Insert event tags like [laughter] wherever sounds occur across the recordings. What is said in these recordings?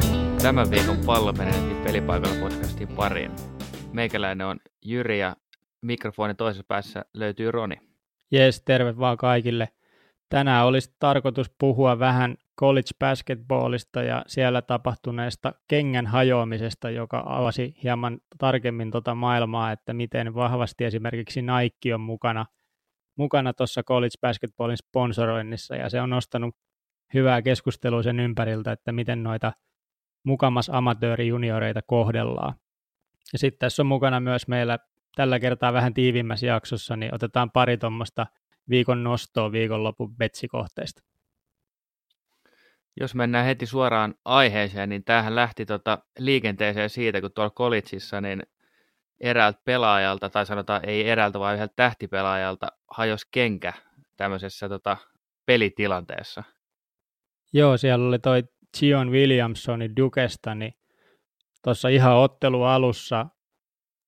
Tervetuloa tämän viikon pallomenetin pelipaikalla podcastin pariin. Meikäläinen on Jyri ja mikrofonin toisessa päässä löytyy Roni. Jes, terve vaan kaikille. Tänään olisi tarkoitus puhua vähän college basketballista ja siellä tapahtuneesta kengän hajoamisesta, joka avasi hieman tarkemmin tuota maailmaa, että miten vahvasti esimerkiksi Nike on mukana mukana tuossa college basketballin sponsoroinnissa ja se on nostanut hyvää keskustelua sen ympäriltä, että miten noita mukamas amatöörijunioreita kohdellaan. Ja sitten tässä on mukana myös meillä tällä kertaa vähän tiivimmässä jaksossa, niin otetaan pari tuommoista viikon nostoa viikonlopun betsikohteista. Jos mennään heti suoraan aiheeseen, niin tämähän lähti tota liikenteeseen siitä, kun tuolla kolitsissa niin eräältä pelaajalta, tai sanotaan ei eräältä, vaan yhdeltä tähtipelaajalta hajosi kenkä tämmöisessä tota, pelitilanteessa. Joo, siellä oli toi Zion Williamsoni Dukesta, niin tuossa ihan ottelu alussa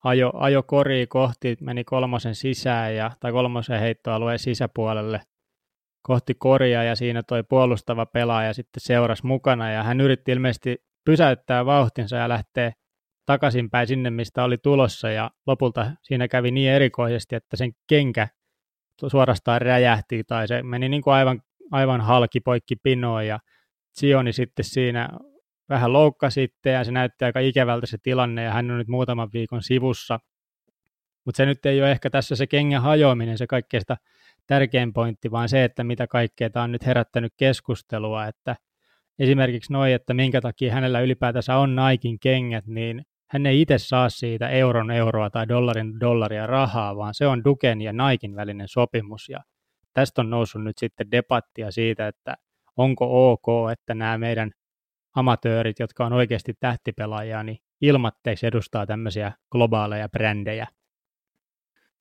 ajo, ajo kori kohti, meni kolmosen sisään ja, tai kolmosen heittoalueen sisäpuolelle kohti koria ja siinä toi puolustava pelaaja sitten seurasi mukana ja hän yritti ilmeisesti pysäyttää vauhtinsa ja lähteä takaisinpäin sinne, mistä oli tulossa ja lopulta siinä kävi niin erikoisesti, että sen kenkä suorastaan räjähti tai se meni niin kuin aivan, aivan halki poikki pinoon ja Sioni sitten siinä vähän loukka sitten ja se näytti aika ikävältä se tilanne ja hän on nyt muutaman viikon sivussa. Mutta se nyt ei ole ehkä tässä se kengän hajoaminen se kaikkein tärkein pointti, vaan se, että mitä kaikkea tämä on nyt herättänyt keskustelua, että esimerkiksi noin, että minkä takia hänellä ylipäätänsä on Naikin kengät, niin hän ei itse saa siitä euron euroa tai dollarin dollaria rahaa, vaan se on Duken ja Naikin välinen sopimus. Ja tästä on noussut nyt sitten debattia siitä, että onko ok, että nämä meidän amatöörit, jotka on oikeasti tähtipelaajia, niin ilmatteeksi edustaa tämmöisiä globaaleja brändejä.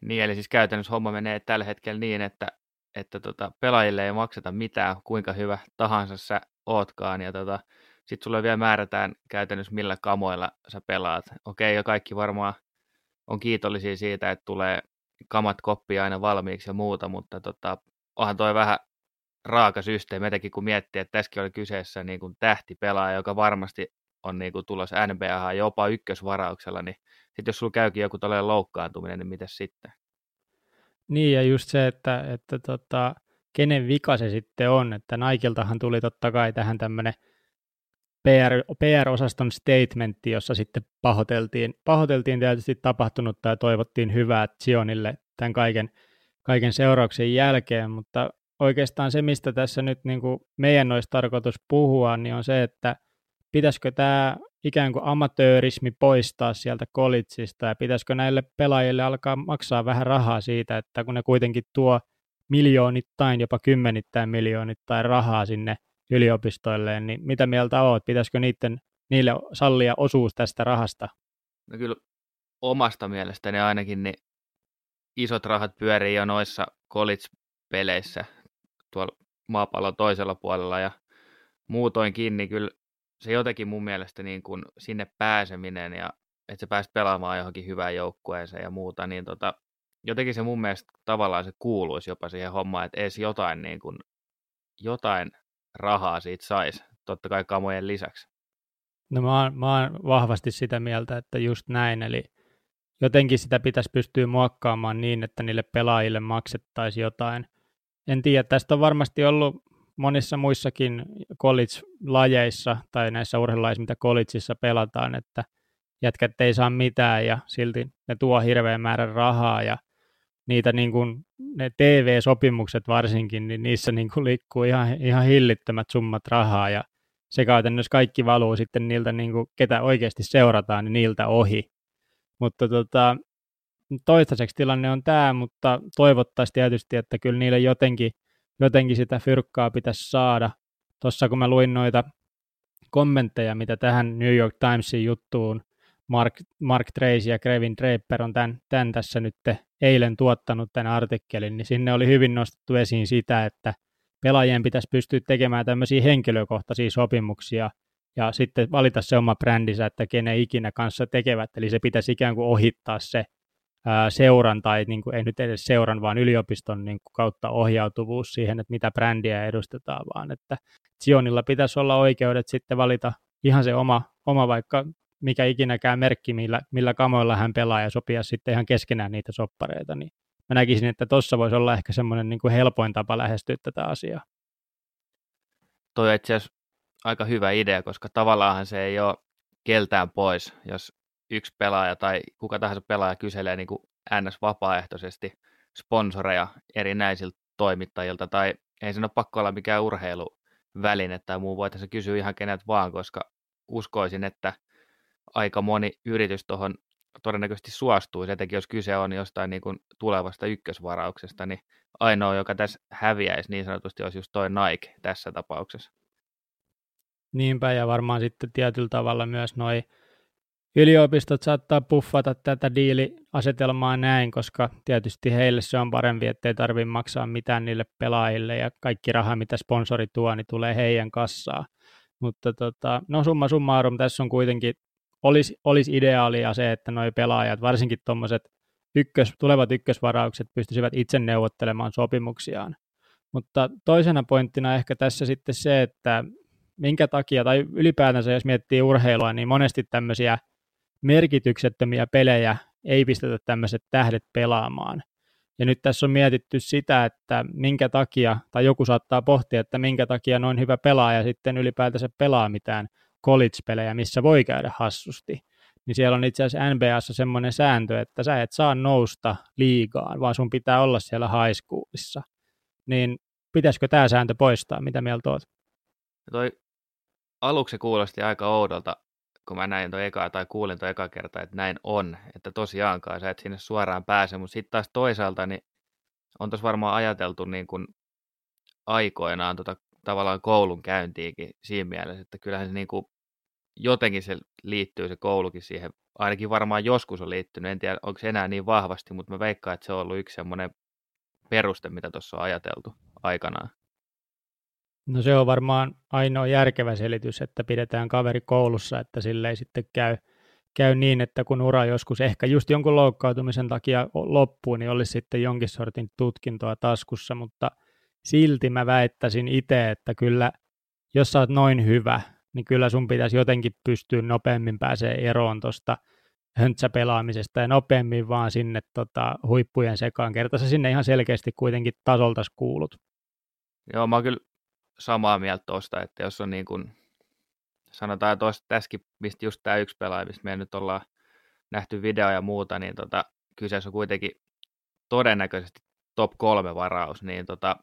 Niin, eli siis käytännössä homma menee tällä hetkellä niin, että, että tota, pelaajille ei makseta mitään, kuinka hyvä tahansa sä ootkaan, ja tota, sitten sulle vielä määrätään käytännössä millä kamoilla sä pelaat. Okei, ja kaikki varmaan on kiitollisia siitä, että tulee kamat koppia aina valmiiksi ja muuta, mutta tota, onhan toi vähän raaka systeemi, etenkin kun miettii, että tässäkin oli kyseessä niin kuin tähtipelaaja, joka varmasti on niin kuin tulossa NBA jopa ykkösvarauksella, niin sitten jos sulla käykin joku tällainen loukkaantuminen, niin mitä sitten? Niin, ja just se, että, että tota, kenen vika se sitten on, että Naikiltahan tuli totta kai tähän tämmöinen PR, PR-osaston statementti, jossa sitten pahoiteltiin, pahoiteltiin tietysti tapahtunutta ja toivottiin hyvää Zionille tämän kaiken, kaiken seurauksen jälkeen, mutta oikeastaan se, mistä tässä nyt niin kuin meidän olisi tarkoitus puhua, niin on se, että pitäisikö tämä ikään kuin amatöörismi poistaa sieltä kolitsista ja pitäisikö näille pelaajille alkaa maksaa vähän rahaa siitä, että kun ne kuitenkin tuo miljoonittain, jopa kymmenittäin miljoonittain rahaa sinne yliopistoille, niin mitä mieltä olet? Pitäisikö niiden, niille sallia osuus tästä rahasta? No kyllä omasta mielestäni ainakin niin isot rahat pyörii jo noissa college-peleissä tuolla maapallon toisella puolella ja muutoinkin, niin kyllä se jotenkin mun mielestä niin kuin sinne pääseminen ja että sä pääsit pelaamaan johonkin hyvään joukkueeseen ja muuta, niin tota, jotenkin se mun mielestä tavallaan se kuuluisi jopa siihen hommaan, että edes jotain, niin kuin, jotain rahaa siitä saisi, totta kai kamojen lisäksi. No mä oon, mä oon vahvasti sitä mieltä, että just näin, eli jotenkin sitä pitäisi pystyä muokkaamaan niin, että niille pelaajille maksettaisiin jotain. En tiedä, tästä on varmasti ollut monissa muissakin college-lajeissa tai näissä urheilulaisissa, mitä collegeissa pelataan, että jätkät ei saa mitään ja silti ne tuo hirveän määrän rahaa ja niitä niin kuin, ne TV-sopimukset varsinkin, niin niissä niin kuin liikkuu ihan, ihan hillittömät summat rahaa ja se käytännössä kaikki valuu sitten niiltä, niin kuin, ketä oikeasti seurataan, niin niiltä ohi. Mutta tota, toistaiseksi tilanne on tämä, mutta toivottaisiin tietysti, että kyllä niille jotenkin, jotenkin sitä fyrkkaa pitäisi saada. Tuossa kun mä luin noita kommentteja, mitä tähän New York Timesin juttuun Mark, Mark Tracy ja Kevin Draper on tämän, tämän tässä nyt eilen tuottanut tämän artikkelin, niin sinne oli hyvin nostettu esiin sitä, että pelaajien pitäisi pystyä tekemään tämmöisiä henkilökohtaisia sopimuksia ja sitten valita se oma brändinsä, että kenen ikinä kanssa tekevät, eli se pitäisi ikään kuin ohittaa se ää, seuran tai niin kuin, ei nyt edes seuran, vaan yliopiston niin kuin, kautta ohjautuvuus siihen, että mitä brändiä edustetaan, vaan että Zionilla pitäisi olla oikeudet sitten valita ihan se oma, oma vaikka mikä ikinäkään merkki, millä, millä kamoilla hän pelaa ja sopia sitten ihan keskenään niitä soppareita, niin mä näkisin, että tuossa voisi olla ehkä semmoinen niin kuin helpoin tapa lähestyä tätä asiaa. Toi on itse asiassa aika hyvä idea, koska tavallaan se ei ole keltään pois, jos yksi pelaaja tai kuka tahansa pelaaja kyselee niin kuin NS vapaaehtoisesti sponsoreja erinäisiltä toimittajilta, tai ei sen ole pakko olla mikään urheiluväline tai muu, voitaisiin kysyä ihan kenet vaan, koska uskoisin, että aika moni yritys tuohon todennäköisesti suostuu, etenkin jos kyse on jostain niin kuin tulevasta ykkösvarauksesta, niin ainoa, joka tässä häviäisi niin sanotusti, olisi just toi Nike tässä tapauksessa. Niinpä, ja varmaan sitten tietyllä tavalla myös noin yliopistot saattaa puffata tätä diiliasetelmaa näin, koska tietysti heille se on parempi, ettei tarvitse maksaa mitään niille pelaajille, ja kaikki raha, mitä sponsori tuo, niin tulee heidän kassaa. Mutta tota, no summa summarum, tässä on kuitenkin olisi, olisi ideaalia se, että nuo pelaajat, varsinkin tuommoiset ykkös, tulevat ykkösvaraukset pystyisivät itse neuvottelemaan sopimuksiaan. Mutta toisena pointtina ehkä tässä sitten se, että minkä takia, tai ylipäätänsä jos miettii urheilua, niin monesti tämmöisiä merkityksettömiä pelejä ei pistetä tämmöiset tähdet pelaamaan. Ja nyt tässä on mietitty sitä, että minkä takia, tai joku saattaa pohtia, että minkä takia noin hyvä pelaaja sitten ylipäätänsä pelaa mitään college-pelejä, missä voi käydä hassusti, niin siellä on itse asiassa NBAssa semmoinen sääntö, että sä et saa nousta liigaan, vaan sun pitää olla siellä high schoolissa. Niin pitäisikö tämä sääntö poistaa? Mitä mieltä oot? Toi aluksi kuulosti aika oudolta, kun mä näin toi eka, tai kuulin toi eka kerta, että näin on, että tosiaankaan sä et sinne suoraan pääse, mutta sitten taas toisaalta niin on tuossa varmaan ajateltu niin kuin aikoinaan tota, tavallaan koulun käyntiikin siinä mielessä, että kyllähän se niin kuin jotenkin se liittyy se koulukin siihen, ainakin varmaan joskus on liittynyt, en tiedä onko se enää niin vahvasti, mutta mä veikkaan, että se on ollut yksi semmoinen peruste, mitä tuossa on ajateltu aikanaan. No se on varmaan ainoa järkevä selitys, että pidetään kaveri koulussa, että sille ei sitten käy, käy niin, että kun ura joskus ehkä just jonkun loukkautumisen takia loppuu, niin olisi sitten jonkin sortin tutkintoa taskussa, mutta silti mä väittäisin itse, että kyllä jos sä oot noin hyvä, niin kyllä sun pitäisi jotenkin pystyä nopeammin pääsee eroon tuosta höntsäpelaamisesta ja nopeammin vaan sinne tota, huippujen sekaan. Kerta sä sinne ihan selkeästi kuitenkin tasoltas kuulut. Joo, mä oon kyllä samaa mieltä tuosta, että jos on niin kuin, sanotaan tuosta tässäkin, mistä just tämä yksi pelaaja, mistä me nyt ollaan nähty video ja muuta, niin tota, kyseessä on kuitenkin todennäköisesti top kolme varaus, niin tota,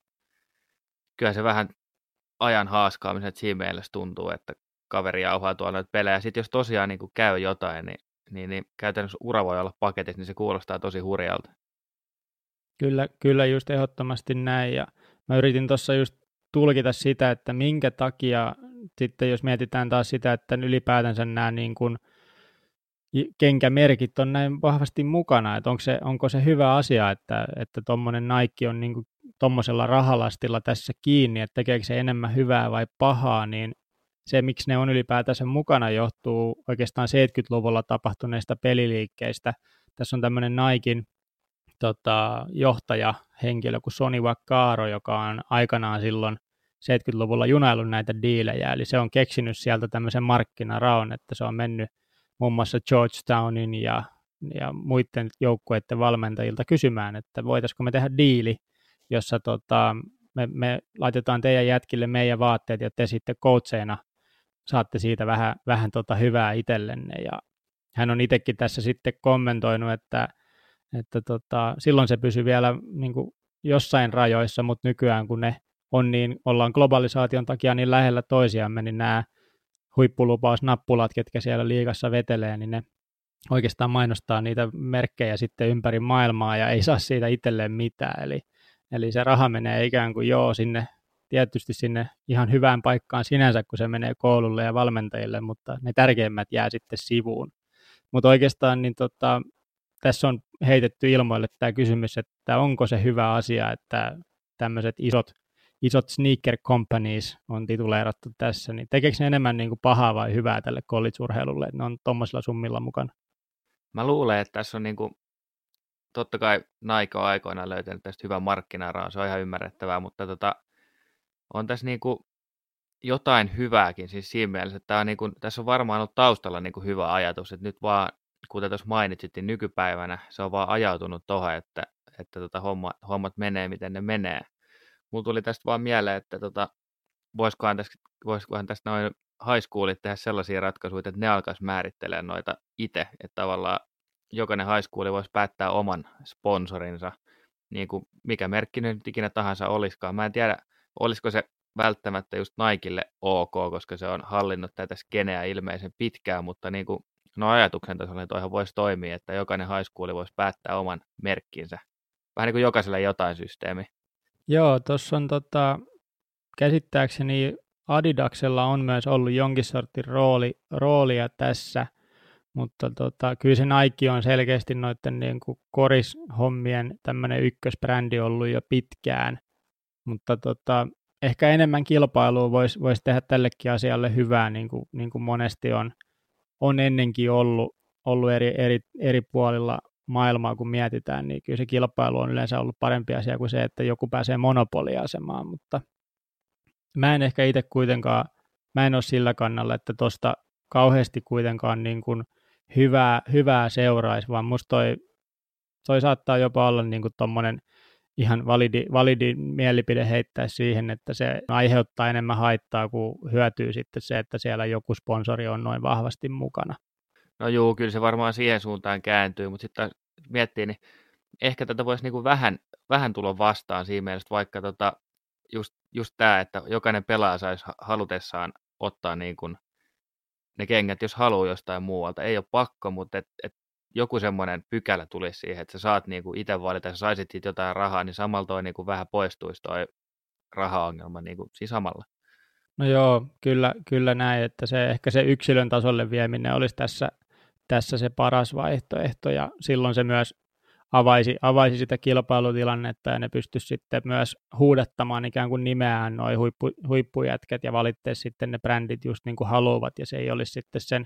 kyllä se vähän ajan haaskaamisen siinä mielessä tuntuu, että kaveri jauhaa tuolla noita pelejä. Sitten jos tosiaan niin kuin käy jotain, niin, niin, niin käytännössä ura voi olla paketissa, niin se kuulostaa tosi hurjalta. Kyllä, kyllä just ehdottomasti näin. Ja mä yritin tuossa just tulkita sitä, että minkä takia sitten jos mietitään taas sitä, että ylipäätänsä nämä niin kuin kenkämerkit on näin vahvasti mukana, että onko se, onko se hyvä asia, että tuommoinen että Nike on niin tuommoisella rahalastilla tässä kiinni, että tekeekö se enemmän hyvää vai pahaa, niin se, miksi ne on ylipäätänsä mukana, johtuu oikeastaan 70-luvulla tapahtuneista peliliikkeistä. Tässä on tämmöinen Naikin tota, johtajahenkilö kuin Sony Vaccaro, joka on aikanaan silloin 70-luvulla junaillut näitä diilejä, eli se on keksinyt sieltä tämmöisen markkinaraon, että se on mennyt muun muassa Georgetownin ja, ja muiden joukkueiden valmentajilta kysymään, että voitaisiko me tehdä diili, jossa tota, me, me laitetaan teidän jätkille meidän vaatteet ja te sitten coacheina saatte siitä vähän, vähän tota hyvää itsellenne. Ja hän on itsekin tässä sitten kommentoinut, että, että tota, silloin se pysyy vielä niin kuin jossain rajoissa, mutta nykyään kun ne on niin, ollaan globalisaation takia niin lähellä toisiamme, niin nämä huippulupausnappulat, ketkä siellä liigassa vetelee, niin ne oikeastaan mainostaa niitä merkkejä sitten ympäri maailmaa ja ei saa siitä itselleen mitään. Eli, eli se raha menee ikään kuin joo sinne, tietysti sinne ihan hyvään paikkaan sinänsä, kun se menee koululle ja valmentajille, mutta ne tärkeimmät jää sitten sivuun. Mutta oikeastaan niin tota, tässä on heitetty ilmoille tämä kysymys, että onko se hyvä asia, että tämmöiset isot isot sneaker companies on tituleerattu tässä, niin tekeekö ne enemmän niin kuin pahaa vai hyvää tälle college-urheilulle, että ne on tuommoisilla summilla mukana? Mä luulen, että tässä on niin kuin, totta kai Nike on aikoinaan löytänyt tästä hyvän markkinarahan, se on ihan ymmärrettävää, mutta tota, on tässä niin kuin jotain hyvääkin siis siinä mielessä, että tämä on niin kuin, tässä on varmaan ollut taustalla niin kuin hyvä ajatus, että nyt vaan, kuten tuossa mainitsit, niin nykypäivänä se on vaan ajautunut tuohon, että, että tota homma, hommat menee miten ne menee. Mulla tuli tästä vaan mieleen, että tota, voisikohan, tästä, voisikohan tästä noin high schoolit tehdä sellaisia ratkaisuja, että ne alkaisi määrittelemään noita itse, että tavallaan jokainen high school voisi päättää oman sponsorinsa, niin kuin mikä merkki nyt ikinä tahansa olisikaan. Mä en tiedä, olisiko se välttämättä just Nikelle ok, koska se on hallinnut tätä skeneä ilmeisen pitkään, mutta niin kuin, no ajatuksen tasolla toihan voisi toimia, että jokainen school voisi päättää oman merkkinsä. Vähän niin kuin jokaiselle jotain systeemi. Joo, tuossa on tota, käsittääkseni Adidaksella on myös ollut jonkin sortin rooli, roolia tässä, mutta tota, kyllä se Nike on selkeästi noiden niin kuin korishommien tämmöinen ykkösbrändi ollut jo pitkään, mutta tota, ehkä enemmän kilpailua voisi vois tehdä tällekin asialle hyvää, niin kuin, niin kuin monesti on, on ennenkin ollut, ollut eri, eri, eri puolilla maailmaa, kun mietitään, niin kyllä se kilpailu on yleensä ollut parempi asia kuin se, että joku pääsee monopoliasemaan, mutta mä en ehkä itse kuitenkaan, mä en ole sillä kannalla, että tuosta kauheasti kuitenkaan niin kuin hyvää, hyvää seuraisi, vaan musta toi, toi saattaa jopa olla niin kuin tommonen ihan validi, validi mielipide heittää siihen, että se aiheuttaa enemmän haittaa kuin hyötyy sitten se, että siellä joku sponsori on noin vahvasti mukana. No juu, kyllä se varmaan siihen suuntaan kääntyy, mutta sitten miettii, niin ehkä tätä voisi niin kuin vähän, vähän tulla vastaan siinä mielessä, vaikka tota, just, just tämä, että jokainen pelaaja saisi halutessaan ottaa niin kuin ne kengät, jos haluaa jostain muualta. Ei ole pakko, mutta et, et joku semmoinen pykälä tulisi siihen, että sä saat niinku itse valita, sä saisit siitä jotain rahaa, niin samalla toi niinku vähän poistuisi toi rahaongelma niinku siinä samalla. No joo, kyllä, kyllä näin, että se ehkä se yksilön tasolle vieminen olisi tässä, tässä se paras vaihtoehto ja silloin se myös avaisi, avaisi sitä kilpailutilannetta ja ne pystyisi sitten myös huudattamaan ikään kuin nimeään noin huippu, huippujätket ja valittaisi sitten ne brändit just niin kuin haluavat ja se ei olisi sitten sen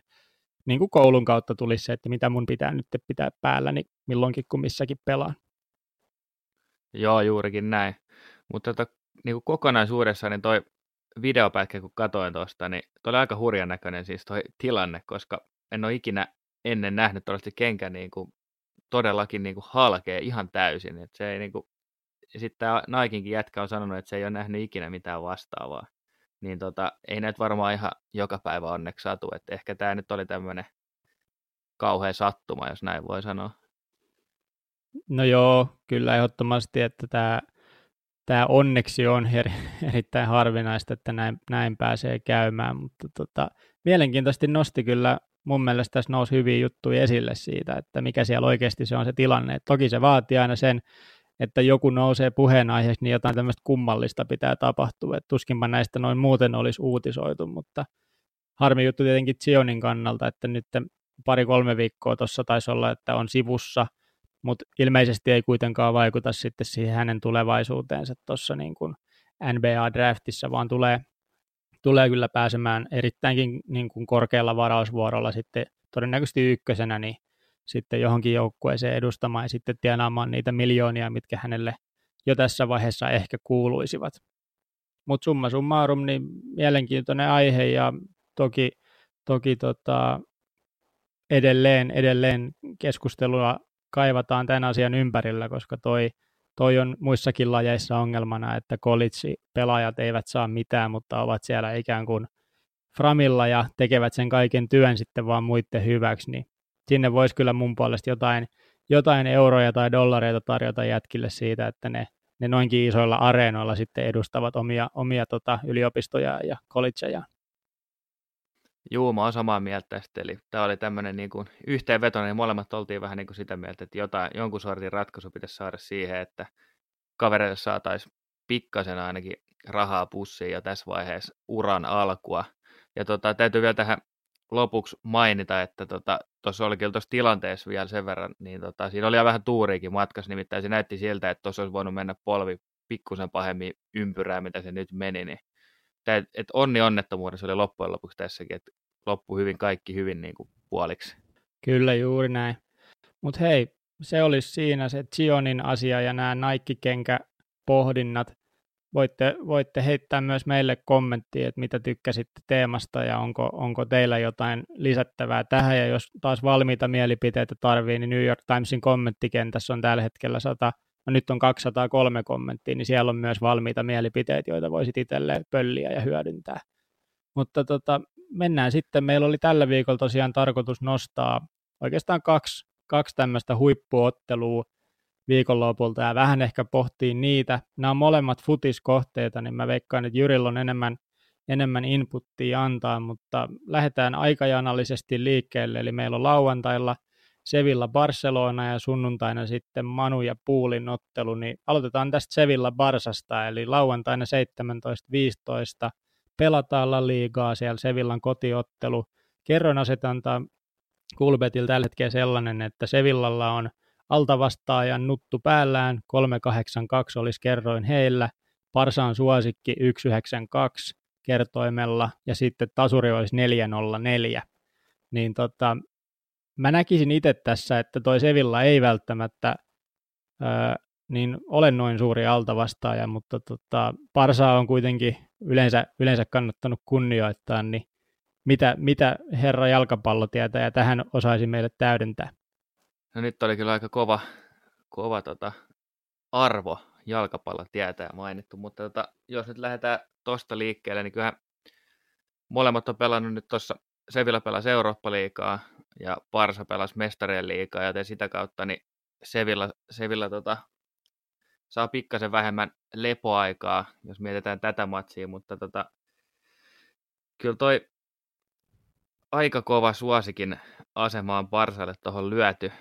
niin kuin koulun kautta tulisi se, että mitä mun pitää nyt pitää päällä niin milloinkin kun missäkin pelaan. Joo, juurikin näin. Mutta tota, niin kuin kokonaisuudessaan niin toi videopätkä, kun katoin tuosta, niin toi oli aika hurjan näköinen siis toi tilanne, koska en ole ikinä ennen nähnyt tuollaista kenkä niin kuin todellakin niin kuin halkee ihan täysin. Et se ei niin kuin... Sitten tämä Naikinkin jätkä on sanonut, että se ei ole nähnyt ikinä mitään vastaavaa. Niin tota, ei näitä varmaan ihan joka päivä onneksi satu. Et ehkä tämä nyt oli tämmöinen kauhea sattuma, jos näin voi sanoa. No joo, kyllä ehdottomasti, että tämä, tämä onneksi on eri, [laughs] erittäin harvinaista, että näin, näin pääsee käymään, mutta tota, mielenkiintoisesti nosti kyllä mun mielestä tässä nousi hyviä juttuja esille siitä, että mikä siellä oikeasti se on se tilanne. Et toki se vaatii aina sen, että joku nousee puheenaiheeksi, niin jotain tämmöistä kummallista pitää tapahtua. Et tuskinpa näistä noin muuten olisi uutisoitu, mutta harmi juttu tietenkin Zionin kannalta, että nyt pari-kolme viikkoa tuossa taisi olla, että on sivussa, mutta ilmeisesti ei kuitenkaan vaikuta sitten siihen hänen tulevaisuuteensa tuossa niin kuin NBA-draftissa, vaan tulee tulee kyllä pääsemään erittäinkin niin kuin korkealla varausvuorolla sitten todennäköisesti ykkösenä niin sitten johonkin joukkueeseen edustamaan ja sitten tienaamaan niitä miljoonia, mitkä hänelle jo tässä vaiheessa ehkä kuuluisivat. Mutta summa summarum, niin mielenkiintoinen aihe ja toki, toki tota, edelleen, edelleen keskustelua kaivataan tämän asian ympärillä, koska toi toi on muissakin lajeissa ongelmana, että college-pelaajat eivät saa mitään, mutta ovat siellä ikään kuin framilla ja tekevät sen kaiken työn sitten vaan muiden hyväksi, niin sinne voisi kyllä mun puolesta jotain, jotain euroja tai dollareita tarjota jätkille siitä, että ne, ne noinkin isoilla areenoilla sitten edustavat omia, omia tota, yliopistoja ja collegeja. Juu, mä oon samaa mieltä tästä. Eli tämä oli tämmöinen niin kuin yhteenveto, niin molemmat oltiin vähän niin kuin sitä mieltä, että jotain, jonkun sortin ratkaisu pitäisi saada siihen, että kavereille saataisiin pikkasen ainakin rahaa pussiin jo tässä vaiheessa uran alkua. Ja tota, täytyy vielä tähän lopuksi mainita, että tuossa tota, oli kyllä tuossa tilanteessa vielä sen verran, niin tota, siinä oli vähän tuuriikin matkassa, nimittäin se näytti siltä, että tuossa olisi voinut mennä polvi pikkusen pahemmin ympyrää, mitä se nyt meni, niin että et onni onnettomuudessa oli loppujen lopuksi tässäkin, että loppu hyvin, kaikki hyvin niin kuin puoliksi. Kyllä, juuri näin. Mutta hei, se olisi siinä se Zionin asia ja nämä Nike-kenkä pohdinnat. Voitte, voitte heittää myös meille kommenttia, että mitä tykkäsitte teemasta ja onko, onko teillä jotain lisättävää tähän. Ja jos taas valmiita mielipiteitä tarvii, niin New York Timesin kommenttikentässä on tällä hetkellä 100, no nyt on 203 kommenttia, niin siellä on myös valmiita mielipiteitä, joita voisit itselleen pölliä ja hyödyntää. Mutta tota, mennään sitten. Meillä oli tällä viikolla tosiaan tarkoitus nostaa oikeastaan kaksi, kaksi tämmöistä huippuottelua viikonlopulta ja vähän ehkä pohtii niitä. Nämä on molemmat futiskohteita, niin mä veikkaan, että Jyrillä on enemmän, enemmän inputtia antaa, mutta lähdetään aikajanallisesti liikkeelle, eli meillä on lauantailla Sevilla Barcelona ja sunnuntaina sitten Manu ja Puulin ottelu, niin aloitetaan tästä Sevilla Barsasta, eli lauantaina 17.15 pelataan La Ligaa, siellä Sevillan kotiottelu. Kerron asetanta Kulbetil tällä hetkellä sellainen, että Sevillalla on altavastaajan nuttu päällään, 382 olisi kerroin heillä, Parsaan suosikki 192 kertoimella ja sitten tasuri olisi 404. Niin tota, mä näkisin itse tässä, että toi Sevilla ei välttämättä öö, niin ole noin suuri altavastaaja, mutta tota, Parsaa on kuitenkin yleensä, yleensä kannattanut kunnioittaa, niin mitä, mitä herra jalkapallo tietää ja tähän osaisi meille täydentää? No nyt oli kyllä aika kova, kova tota, arvo jalkapallo tietää mainittu, mutta tota, jos nyt lähdetään tuosta liikkeelle, niin kyllähän molemmat on pelannut nyt tuossa, Sevilla pelasi Eurooppa-liikaa ja Parsa pelasi Mestarien liikaa, joten sitä kautta niin Sevilla, Sevilla tota, saa pikkasen vähemmän lepoaikaa, jos mietitään tätä matsia, mutta tota, kyllä toi aika kova suosikin asemaan Barsalle tuohon lyöty,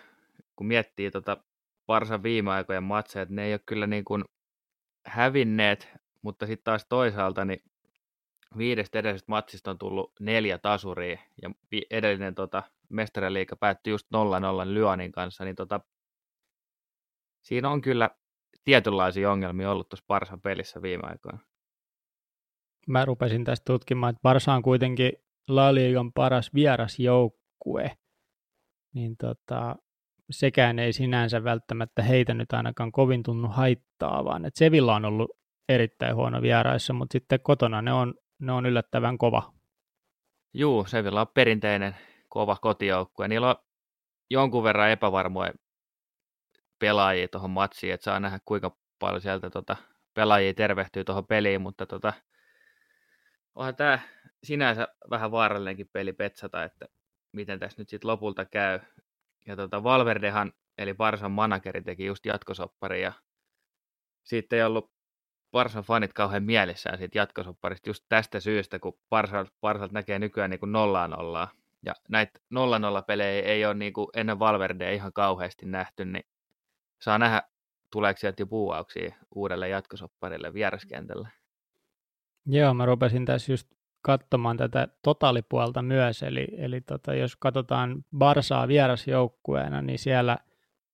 kun miettii tota Barsan viime aikojen matseja, että ne ei ole kyllä niin kuin hävinneet, mutta sitten taas toisaalta niin viidestä edellisestä matsista on tullut neljä tasuria ja edellinen tota, mestariliiga päättyi just 0-0 Lyonin kanssa, niin tota, siinä on kyllä tietynlaisia ongelmia ollut tuossa Barsan pelissä viime aikoina. Mä rupesin tästä tutkimaan, että Barsa on kuitenkin La Ligan paras vierasjoukkue, niin tota, sekään ei sinänsä välttämättä heitä nyt ainakaan kovin tunnu haittaa, vaan että Sevilla on ollut erittäin huono vieraissa, mutta sitten kotona ne on, ne on yllättävän kova. Juu, Sevilla on perinteinen kova kotijoukkue. Niillä on jonkun verran epävarmoja pelaajia tuohon matsiin, että saa nähdä kuinka paljon sieltä tota, pelaajia tervehtyy tuohon peliin, mutta tota, onhan tämä sinänsä vähän vaarallinenkin peli petsata, että miten tässä nyt sitten lopulta käy. Ja tota, Valverdehan, eli Barsan manageri, teki just jatkosoppari ja siitä ei ollut Barsan fanit kauhean mielissään siitä jatkosopparista just tästä syystä, kun Barsalt, Barsalt näkee nykyään niin kuin nollaa nollaa. Ja näitä nolla nolla pelejä ei ole niin kuin ennen Valverdea ihan kauheasti nähty, niin saa nähdä, tuleeko sieltä jo puuauksia uudelle jatkosopparille vieraskentällä. Joo, mä rupesin tässä just katsomaan tätä totaalipuolta myös, eli, eli tota, jos katsotaan Barsaa vierasjoukkueena, niin siellä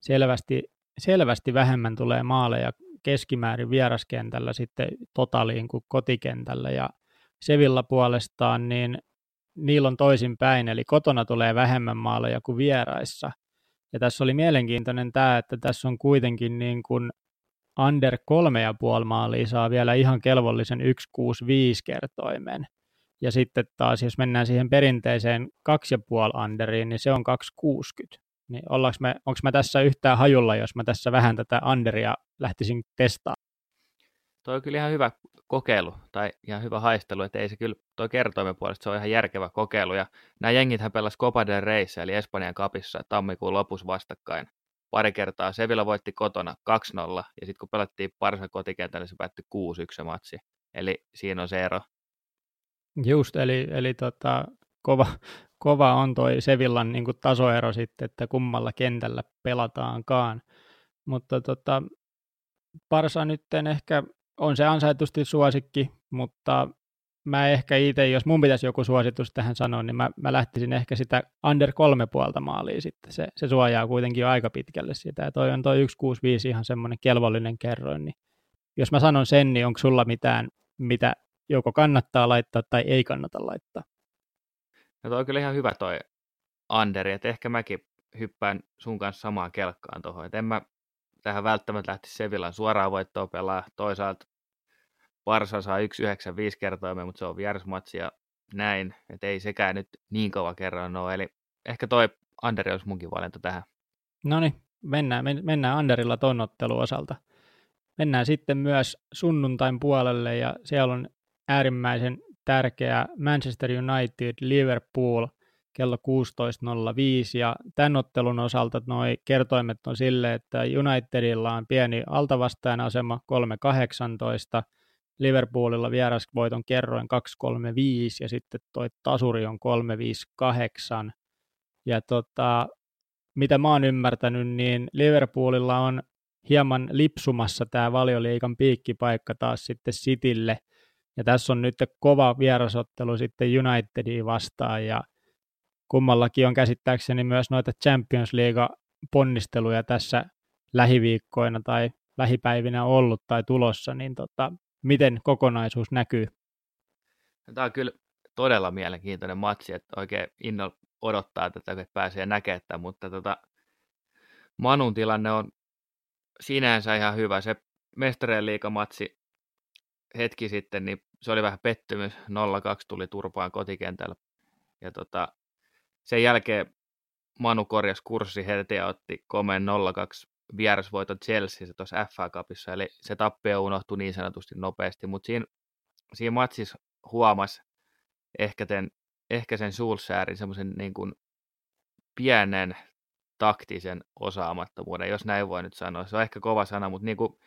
selvästi, selvästi vähemmän tulee maaleja keskimäärin vieraskentällä sitten totaaliin kuin kotikentällä, ja Sevilla puolestaan, niin niillä on toisinpäin, eli kotona tulee vähemmän maaleja kuin vieraissa. Ja tässä oli mielenkiintoinen tämä, että tässä on kuitenkin niin kuin under 3,5 maalia saa vielä ihan kelvollisen 165 kertoimen. Ja sitten taas, jos mennään siihen perinteiseen 2,5 underiin, niin se on 260. Niin me, onko mä tässä yhtään hajulla, jos mä tässä vähän tätä underia lähtisin testaamaan? Toi on kyllä ihan hyvä kokeilu, tai ihan hyvä haistelu, että ei se kyllä, toi kertoimen puolesta se on ihan järkevä kokeilu, ja nämä jengithän pelas Copa del Reyssä, eli Espanjan kapissa, tammikuun lopussa vastakkain. Pari kertaa Sevilla voitti kotona 2-0, ja sitten kun pelattiin parissa kotikentällä, se päättyi 6-1 se matsi. Eli siinä on se ero. Just, eli, eli tota, kova, [laughs] kova on toi Sevillan niin tasoero sitten, että kummalla kentällä pelataankaan. Mutta tota, Parsa nyt ehkä on se ansaitusti suosikki, mutta mä ehkä itse, jos mun pitäisi joku suositus tähän sanoa, niin mä, mä lähtisin ehkä sitä under kolme puolta maalia sitten. Se, se suojaa kuitenkin aika pitkälle sitä. Ja toi on toi 165 ihan semmoinen kelvollinen kerroin. Niin jos mä sanon sen, niin onko sulla mitään, mitä joko kannattaa laittaa tai ei kannata laittaa? No toi on kyllä ihan hyvä toi underi, että ehkä mäkin hyppään sun kanssa samaan kelkkaan tuohon. En mä tähän välttämättä lähtisi Sevillan suoraan voittoa pelaa. Toisaalta Barsa saa 1,95 kertoimia, mutta se on vierasmatsi ja näin, että ei sekään nyt niin kova kerran ole, eli ehkä toi Anderi olisi munkin valinta tähän. No niin, mennään, mennään Anderilla ton osalta. Mennään sitten myös sunnuntain puolelle ja siellä on äärimmäisen tärkeä Manchester United Liverpool kello 16.05 ja tämän ottelun osalta noi kertoimet on sille, että Unitedilla on pieni altavastajan asema 3.18, Liverpoolilla vierasvoiton kerroin 2.35 ja sitten toi tasuri on 3.58 ja tota, mitä mä oon ymmärtänyt, niin Liverpoolilla on hieman lipsumassa tämä valioliikan piikkipaikka taas sitten Citylle. Ja tässä on nyt kova vierasottelu sitten Unitediin vastaan ja kummallakin on käsittääkseni myös noita Champions League-ponnisteluja tässä lähiviikkoina tai lähipäivinä ollut tai tulossa, niin tota, miten kokonaisuus näkyy? Tämä on kyllä todella mielenkiintoinen matsi, että oikein innolla odottaa tätä, että pääsee näkemään mutta tota, Manun tilanne on sinänsä ihan hyvä. Se mestareen liikamatsi hetki sitten, niin se oli vähän pettymys. 0-2 tuli turpaan kotikentällä. Ja tota, sen jälkeen Manu korjasi kurssi heti ja otti komeen 0-2 vierasvoiton Chelsea tuossa FA Cupissa, eli se tappio unohtui niin sanotusti nopeasti, mutta siinä, siinä matsissa huomasi ehkä, ten, ehkä sen Sulsäärin semmoisen niin kuin pienen taktisen osaamattomuuden, jos näin voi nyt sanoa. Se on ehkä kova sana, mutta niin kuin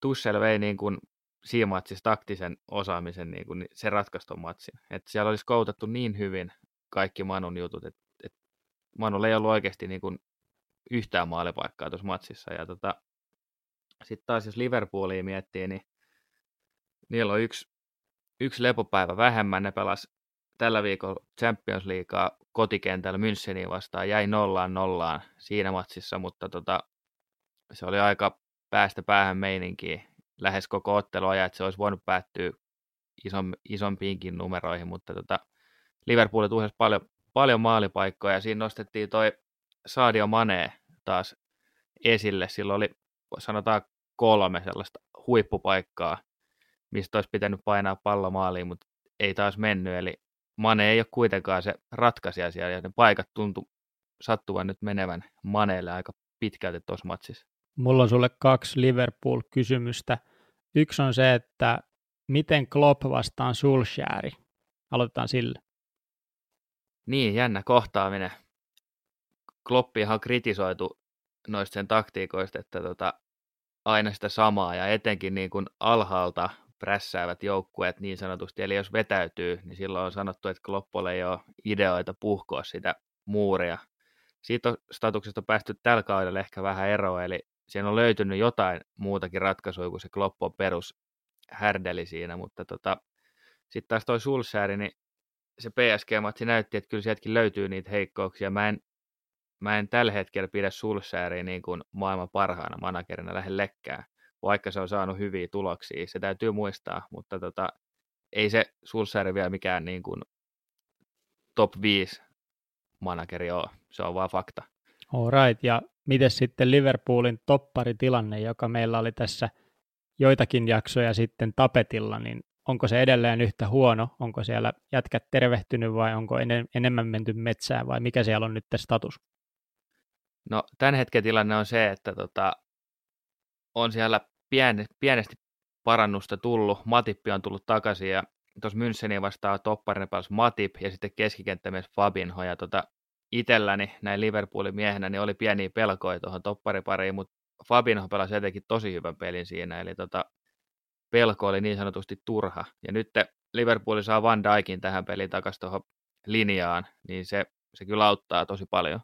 Tussel vei niin kuin siinä taktisen osaamisen, niin kuin, niin se ratkaisi matsin. Et siellä olisi koutattu niin hyvin kaikki Manun jutut, että et Manulla ei ollut oikeasti niin kuin yhtään maalipaikkaa tuossa matsissa. Ja tota, sitten taas jos Liverpoolia miettii, niin niillä on yksi, yksi lepopäivä vähemmän. Ne pelas tällä viikolla Champions Leaguea kotikentällä Müncheniin vastaan. Jäi nollaan nollaan siinä matsissa, mutta tota, se oli aika päästä päähän meininkiin lähes koko otteluajan, että se olisi voinut päättyä ison, isompiinkin numeroihin, mutta tota, Liverpool tuhesi paljon, paljon maalipaikkoja ja siinä nostettiin toi Sadio Mane taas esille. Silloin oli sanotaan kolme sellaista huippupaikkaa, mistä olisi pitänyt painaa pallo maaliin, mutta ei taas mennyt. Eli Mane ei ole kuitenkaan se ratkaisija siellä, ja ne paikat tuntuu sattuvan nyt menevän Maneelle aika pitkälti tuossa matsissa. Mulla on sulle kaksi Liverpool-kysymystä. Yksi on se, että miten Klopp vastaan Sulshääri? Aloitetaan sille. Niin, jännä kohtaaminen. Kloppihan on kritisoitu noista sen taktiikoista, että tota, aina sitä samaa ja etenkin niin kuin alhaalta prässäävät joukkueet niin sanotusti. Eli jos vetäytyy, niin silloin on sanottu, että Kloppolle ei ole ideoita puhkoa sitä muuria. Siitä on päästy tällä kaudella ehkä vähän eroa, eli siinä on löytynyt jotain muutakin ratkaisua kuin se Kloppo perus härdeli siinä, mutta tota, sitten taas toi Sulsääri, niin se PSG-matsi näytti, että kyllä sieltäkin löytyy niitä heikkouksia. Mä en mä en tällä hetkellä pidä Sulsääriä niin kuin maailman parhaana managerina lähellekään, vaikka se on saanut hyviä tuloksia. Se täytyy muistaa, mutta tota, ei se Sulsääri vielä mikään niin kuin top 5 manageri ole. Se on vaan fakta. All right. Ja miten sitten Liverpoolin topparitilanne, joka meillä oli tässä joitakin jaksoja sitten tapetilla, niin onko se edelleen yhtä huono? Onko siellä jätkät tervehtynyt vai onko enemmän menty metsään vai mikä siellä on nyt status? No tämän hetken tilanne on se, että tota, on siellä pien, pienesti parannusta tullut. Matippi on tullut takaisin ja tuossa Müncheniin vastaan topparina pääsi Matip ja sitten keskikenttämies Fabinho. Ja tota, itselläni näin Liverpoolin miehenä niin oli pieniä pelkoja tuohon topparipariin, mutta Fabinho pelasi jotenkin tosi hyvän pelin siinä. Eli tota, pelko oli niin sanotusti turha. Ja nyt Liverpool saa Van Dijkin tähän peliin takaisin tuohon linjaan, niin se, se kyllä auttaa tosi paljon.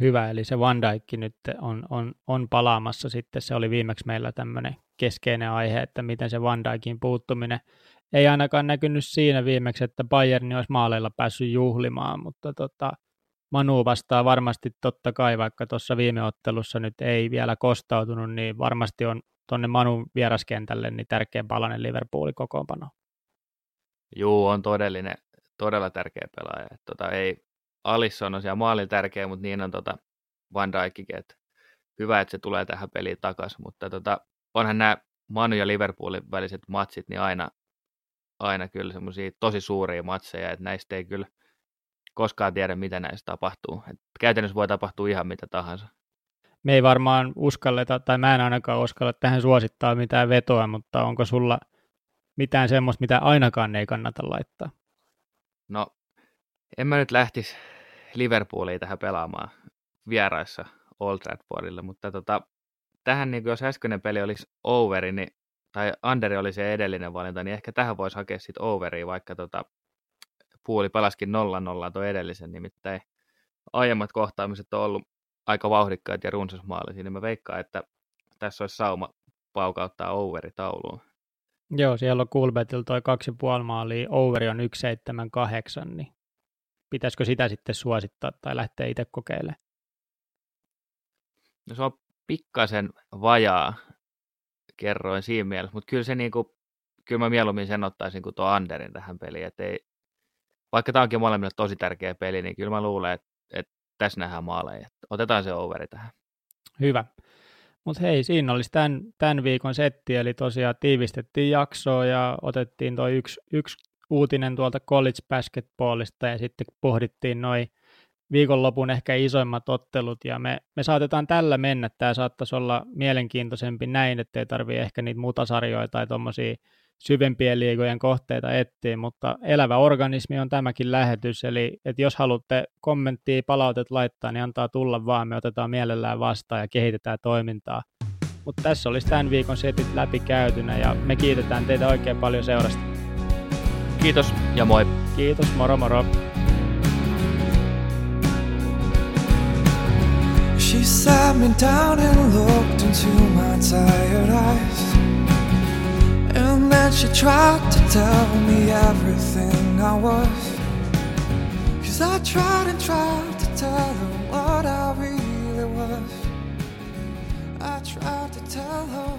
Hyvä, eli se Van Dijk nyt on, on, on palaamassa sitten. Se oli viimeksi meillä tämmöinen keskeinen aihe, että miten se Van Dijkin puuttuminen ei ainakaan näkynyt siinä viimeksi, että Bayern olisi maaleilla päässyt juhlimaan, mutta tota, Manu vastaa varmasti totta kai, vaikka tuossa viime ottelussa nyt ei vielä kostautunut, niin varmasti on tuonne Manun vieraskentälle niin tärkeä palanen Liverpoolin kokoonpano. Juu, on todellinen, todella tärkeä pelaaja. Tota, ei, Alisson on siellä maalin tärkeä, mutta niin on tota Van Dijkkin, että hyvä, että se tulee tähän peliin takaisin, mutta tota, onhan nämä Manu ja Liverpoolin väliset matsit, niin aina, aina kyllä semmoisia tosi suuria matseja, että näistä ei kyllä koskaan tiedä, mitä näistä tapahtuu. Et käytännössä voi tapahtua ihan mitä tahansa. Me ei varmaan uskalleta, tai mä en ainakaan uskalla tähän suosittaa mitään vetoa, mutta onko sulla mitään semmoista, mitä ainakaan ei kannata laittaa? No, en mä nyt lähtisi Liverpoolia tähän pelaamaan vieraissa Old Traffordille, mutta tota, tähän, niin jos äskeinen peli olisi overi, niin, tai underi oli se edellinen valinta, niin ehkä tähän voisi hakea sitten overia, vaikka tota, puoli pelaskin 0-0 tuo edellisen, nimittäin aiemmat kohtaamiset on ollut aika vauhdikkaat ja runsasmaalisia, niin mä veikkaan, että tässä olisi sauma paukauttaa overi tauluun. Joo, siellä on Kulbetil toi kaksi puoli maalia, overi on 1,78, niin pitäisikö sitä sitten suosittaa tai lähteä itse kokeilemaan? No se on pikkasen vajaa, kerroin siinä mielessä, mutta kyllä se niinku, kyllä mä mieluummin sen ottaisin kuin tuo Anderin tähän peliin, että ei, vaikka tämä onkin molemmille tosi tärkeä peli, niin kyllä mä luulen, että, että tässä nähdään maaleja. Otetaan se overi tähän. Hyvä. Mutta hei, siinä olisi tämän, tämän viikon setti, eli tosiaan tiivistettiin jaksoa ja otettiin tuo yksi, yksi uutinen tuolta college basketballista ja sitten pohdittiin noin viikonlopun ehkä isoimmat ottelut ja me, me saatetaan tällä mennä. Tämä saattaisi olla mielenkiintoisempi näin, ettei tarvii ehkä niitä mutasarjoja tai tuommoisia syvempien liigojen kohteita etsiä, mutta elävä organismi on tämäkin lähetys, eli että jos haluatte kommenttia, palautet laittaa, niin antaa tulla vaan, me otetaan mielellään vastaan ja kehitetään toimintaa. Mutta tässä olisi tämän viikon setit läpi käytynä ja me kiitetään teitä oikein paljon seurasta. Kiitos ja moi. Kiitos, moro moro. She sat me down and looked into my tired eyes She tried to tell me everything I was. Cause I tried and tried to tell her what I really was. I tried to tell her